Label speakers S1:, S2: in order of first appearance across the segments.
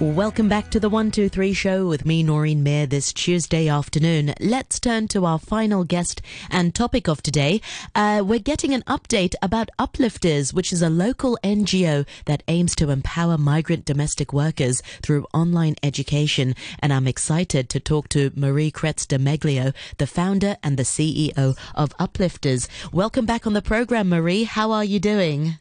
S1: Welcome back to the 123 show with me, Noreen Mayer, this Tuesday afternoon. Let's turn to our final guest and topic of today. Uh, we're getting an update about Uplifters, which is a local NGO that aims to empower migrant domestic workers through online education. And I'm excited to talk to Marie Kretz Di Meglio, the founder and the CEO of Uplifters. Welcome back on the program, Marie. How are you doing?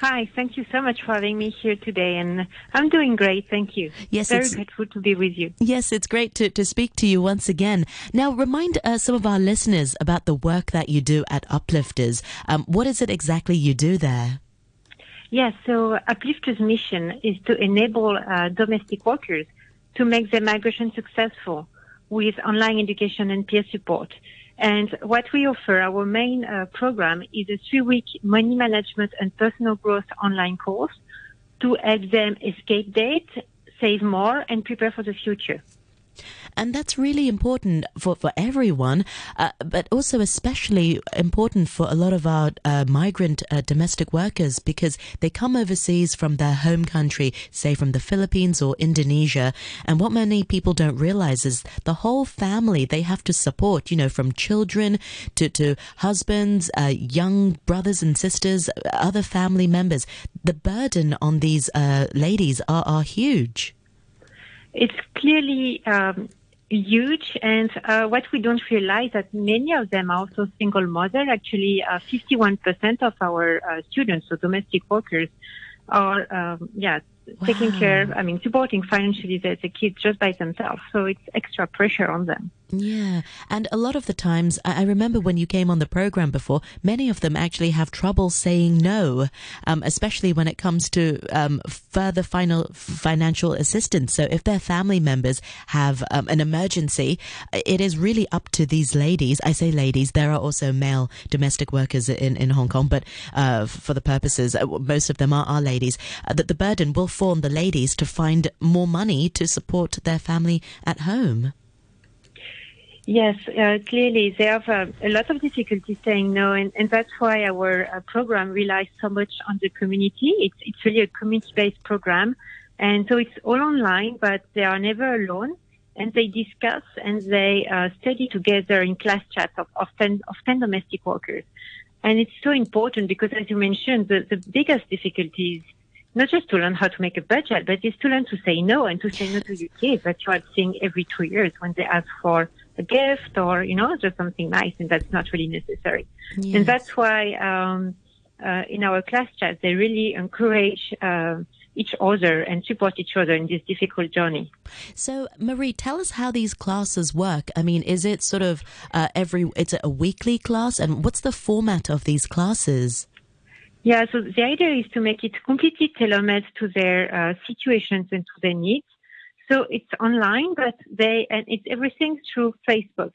S2: Hi, thank you so much for having me here today, and I'm doing great, thank you.
S1: Yes,
S2: very grateful to be with you.
S1: Yes, it's great to, to speak to you once again. Now, remind uh, some of our listeners about the work that you do at Uplifters. Um, what is it exactly you do there?
S2: Yes, so Uplifters' mission is to enable uh, domestic workers to make their migration successful with online education and peer support. And what we offer, our main uh, program is a three-week money management and personal growth online course to help them escape debt, save more, and prepare for the future.
S1: And that's really important for, for everyone, uh, but also especially important for a lot of our uh, migrant uh, domestic workers because they come overseas from their home country, say from the Philippines or Indonesia. And what many people don't realize is the whole family they have to support, you know, from children to, to husbands, uh, young brothers and sisters, other family members. The burden on these uh, ladies are, are huge.
S2: It's clearly um, huge, and uh, what we don't realize that many of them are also single mother. Actually, uh, 51% of our uh, students, so domestic workers, are um, yeah wow. taking care. I mean, supporting financially the, the kids just by themselves. So it's extra pressure on them.
S1: Yeah. And a lot of the times, I remember when you came on the program before, many of them actually have trouble saying no, um, especially when it comes to um, further final financial assistance. So if their family members have um, an emergency, it is really up to these ladies. I say ladies, there are also male domestic workers in, in Hong Kong, but uh, for the purposes, uh, most of them are, are ladies, uh, that the burden will fall the ladies to find more money to support their family at home.
S2: Yes, uh, clearly they have uh, a lot of difficulty saying no, and, and that's why our uh, program relies so much on the community. It's, it's really a community-based program, and so it's all online, but they are never alone, and they discuss and they uh, study together in class chats of, of, 10, of 10 domestic workers. And it's so important because, as you mentioned, the, the biggest difficulty is not just to learn how to make a budget, but it's to learn to say no and to say no to your kids that you are seeing every two years when they ask for a gift or, you know, just something nice and that's not really necessary. Yes. And that's why, um, uh, in our class chat, they really encourage, uh, each other and support each other in this difficult journey.
S1: So, Marie, tell us how these classes work. I mean, is it sort of uh, every? It's a weekly class, and what's the format of these classes?
S2: Yeah, so the idea is to make it completely tailor-made to their uh, situations and to their needs. So it's online, but they and it's everything through Facebook.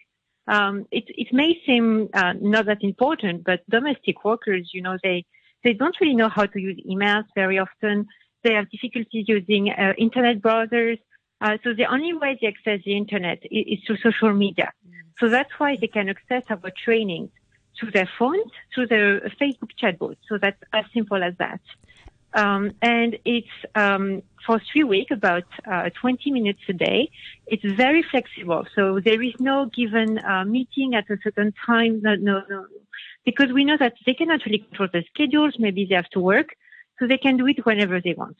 S2: Um, it it may seem uh, not that important, but domestic workers, you know, they they don't really know how to use emails very often. They have difficulties using uh, internet browsers. Uh, so the only way they access the internet is, is through social media. Mm. So that's why they can access our trainings through their phones, through their Facebook chatbot. So that's as simple as that. Um, and it's um, for three weeks, about uh, 20 minutes a day. It's very flexible, so there is no given uh, meeting at a certain time. No, no, no, because we know that they cannot really control the schedules. Maybe they have to work, so they can do it whenever they want.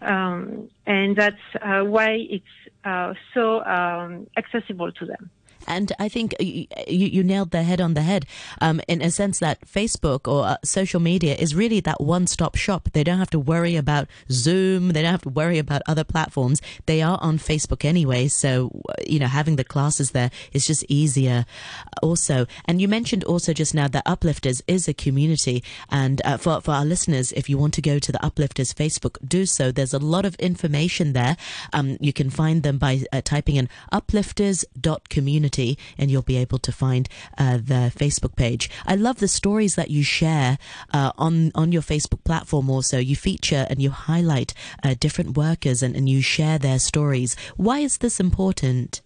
S2: Um, and that's uh, why it's uh, so um, accessible to them.
S1: And I think you, you nailed the head on the head um, in a sense that Facebook or uh, social media is really that one stop shop. They don't have to worry about Zoom. They don't have to worry about other platforms. They are on Facebook anyway. So, you know, having the classes there is just easier also. And you mentioned also just now that Uplifters is a community. And uh, for, for our listeners, if you want to go to the Uplifters Facebook, do so. There's a lot of information there. Um, you can find them by uh, typing in uplifters.community community, and you'll be able to find uh, the Facebook page. I love the stories that you share uh, on on your Facebook platform. Also, you feature and you highlight uh, different workers and, and you share their stories. Why is this important?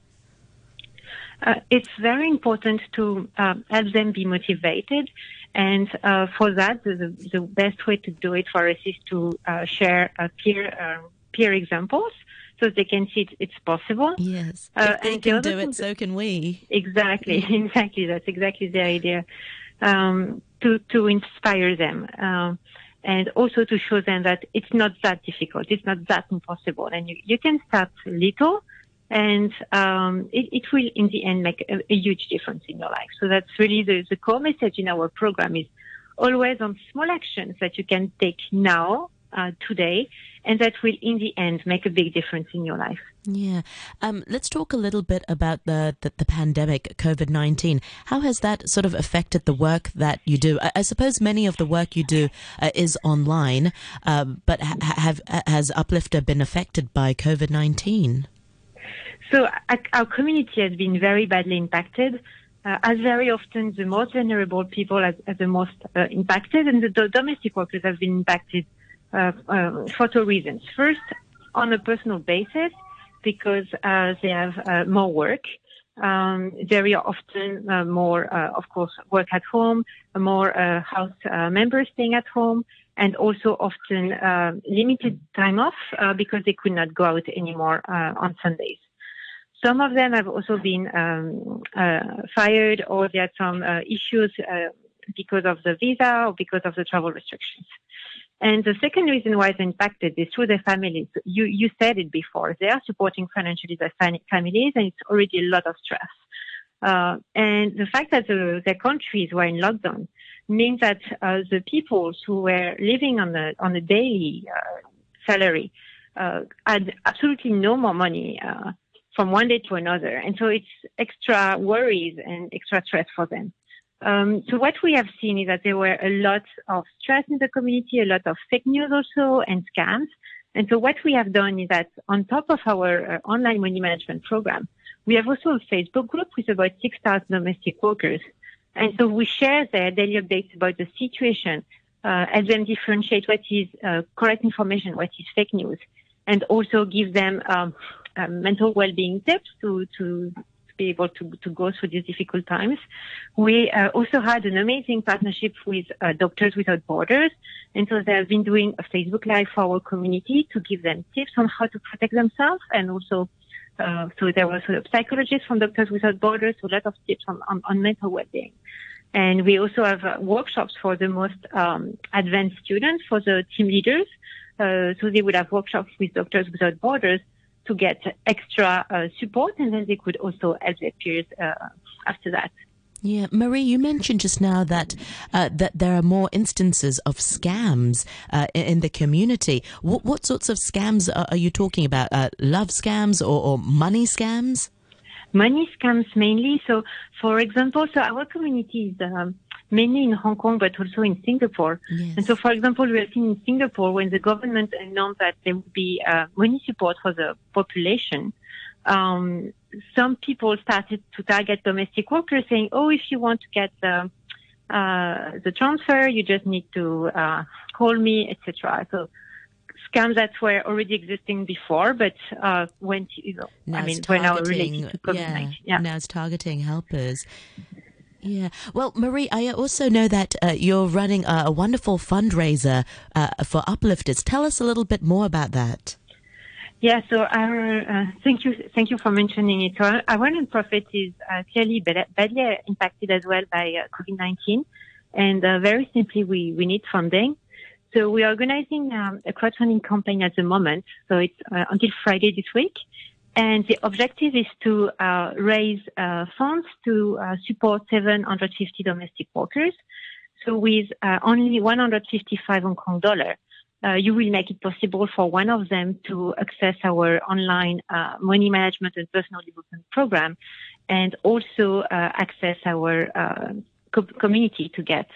S2: Uh, it's very important to uh, help them be motivated. And uh, for that, the, the, best way to do it for us is to uh, share peer peer examples so they can see it, it's possible.
S1: Yes. Uh, if they can the do it, so can we.
S2: Exactly. exactly. That's exactly the idea. Um, to, to inspire them. Um, and also to show them that it's not that difficult. It's not that impossible. And you, you can start little and um, it, it, will in the end make a, a, huge difference in your life. So that's really the, the core message in our program is always on small actions that you can take now, uh, today, and that will in the end make a big difference in your life.
S1: Yeah. Um, let's talk a little bit about the, the, the pandemic, COVID 19. How has that sort of affected the work that you do? I, I suppose many of the work you do uh, is online, uh, but ha- have, has Uplifter been affected by COVID 19?
S2: So our community has been very badly impacted. Uh, as very often the most vulnerable people are, are the most uh, impacted and the, the, domestic workers have been impacted uh, uh for two reasons. First, on a personal basis, because uh, they have uh, more work. Um, very often more, of course, work at home, more house members staying at home, and also often limited time off because they could not go out anymore on Sundays. Some of them have also been um, uh, fired or they had some uh, issues uh, because of the visa or because of the travel restrictions. And the second reason why they're impacted is through their families. You, you said it before. They are supporting financially their families and it's already a lot of stress. Uh, and the fact that the, their countries were in lockdown means that uh, the people who were living on the on a daily uh, salary uh, had absolutely no more money uh, from one day to another. And so it's extra worries and extra stress for them. Um, so what we have seen is that there were a lot of stress in the community, a lot of fake news also and scams. And so what we have done is that on top of our uh, online money management program, we have also a Facebook group with about 6,000 domestic workers. And so we share their daily updates about the situation, uh, help them differentiate what is uh, correct information, what is fake news, and also give them um, um, mental well-being tips to to be able to, to go through these difficult times. We uh, also had an amazing partnership with uh, Doctors Without Borders. And so they have been doing a Facebook Live for our community to give them tips on how to protect themselves. And also, uh, so there were sort of psychologists from Doctors Without Borders, so a lot of tips on, on, on mental well-being. And we also have uh, workshops for the most um, advanced students, for the team leaders. Uh, so they would have workshops with Doctors Without Borders to get extra uh, support, and then they could also help their peers uh, after that.
S1: Yeah, Marie, you mentioned just now that uh, that there are more instances of scams uh, in the community. What, what, sorts of scams are, are you talking about? Uh, love scams or, or, money scams?
S2: Money scams mainly. So, for example, so our community is um, mainly in Hong Kong, but also in Singapore. Yes. And so, for example, we have seen in Singapore when the government announced that there would be uh, money support for the population. Um, some people started to target domestic workers, saying, "Oh, if you want to get the uh, the transfer, you just need to uh, call me, etc." So scams that were already existing before, but uh, went, you know,
S1: now
S2: I mean,
S1: were now
S2: related to COVID-19. Yeah,
S1: yeah. Now it's targeting helpers. Yeah. Well, Marie, I also know that uh, you're running a, a wonderful fundraiser uh, for uplifters. Tell us a little bit more about that.
S2: Yeah, so our, uh, thank you, thank you for mentioning it. So our, nonprofit is uh, clearly badly impacted as well by uh, COVID-19, and uh, very simply, we we need funding. So we are organizing um, a crowdfunding campaign at the moment. So it's until Friday this week, and the objective is to uh, raise uh, funds to uh, support 750 domestic workers. So with uh, only 155 Hong Kong dollar, uh, you will make it possible for one of them to access our online uh, money management and personal development program, and also access our co- community to get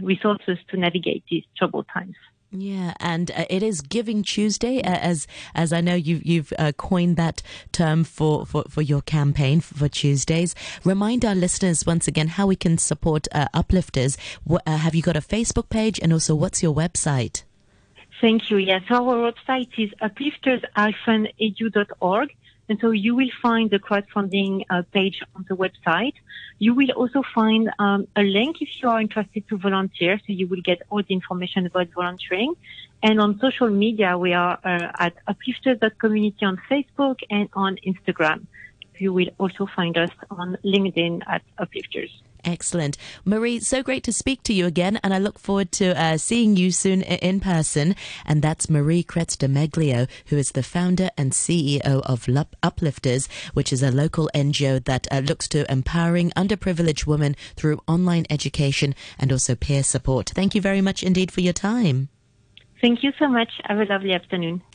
S2: resources to navigate these troubled times.
S1: Yeah, and uh, it is Giving Tuesday, uh, as as I know you've you've uh, coined that term for, for, for your campaign for, for, Tuesdays. Remind our listeners once again how we can support uh, uplifters. What, uh, have you got a Facebook page, and also what's your website?
S2: Thank you. Yes, our website is uplifters-edu.org, And so you will find the crowdfunding uh, page on the website. You will also find um, a link if you are interested to volunteer. So you will get all the information about volunteering. And on social media, we are uh, at uplifters.community on Facebook and on Instagram. You will also find us on LinkedIn at Uplifters.
S1: Excellent. Marie, so great to speak to you again, and I look forward to uh, seeing you soon in person. And that's Marie Kretz Di Meglio, who is the founder and CEO of Uplifters, which is a local NGO that uh, looks to empowering underprivileged women through online education and also peer support. Thank you very much indeed for your time.
S2: Thank you so much. Have a lovely afternoon.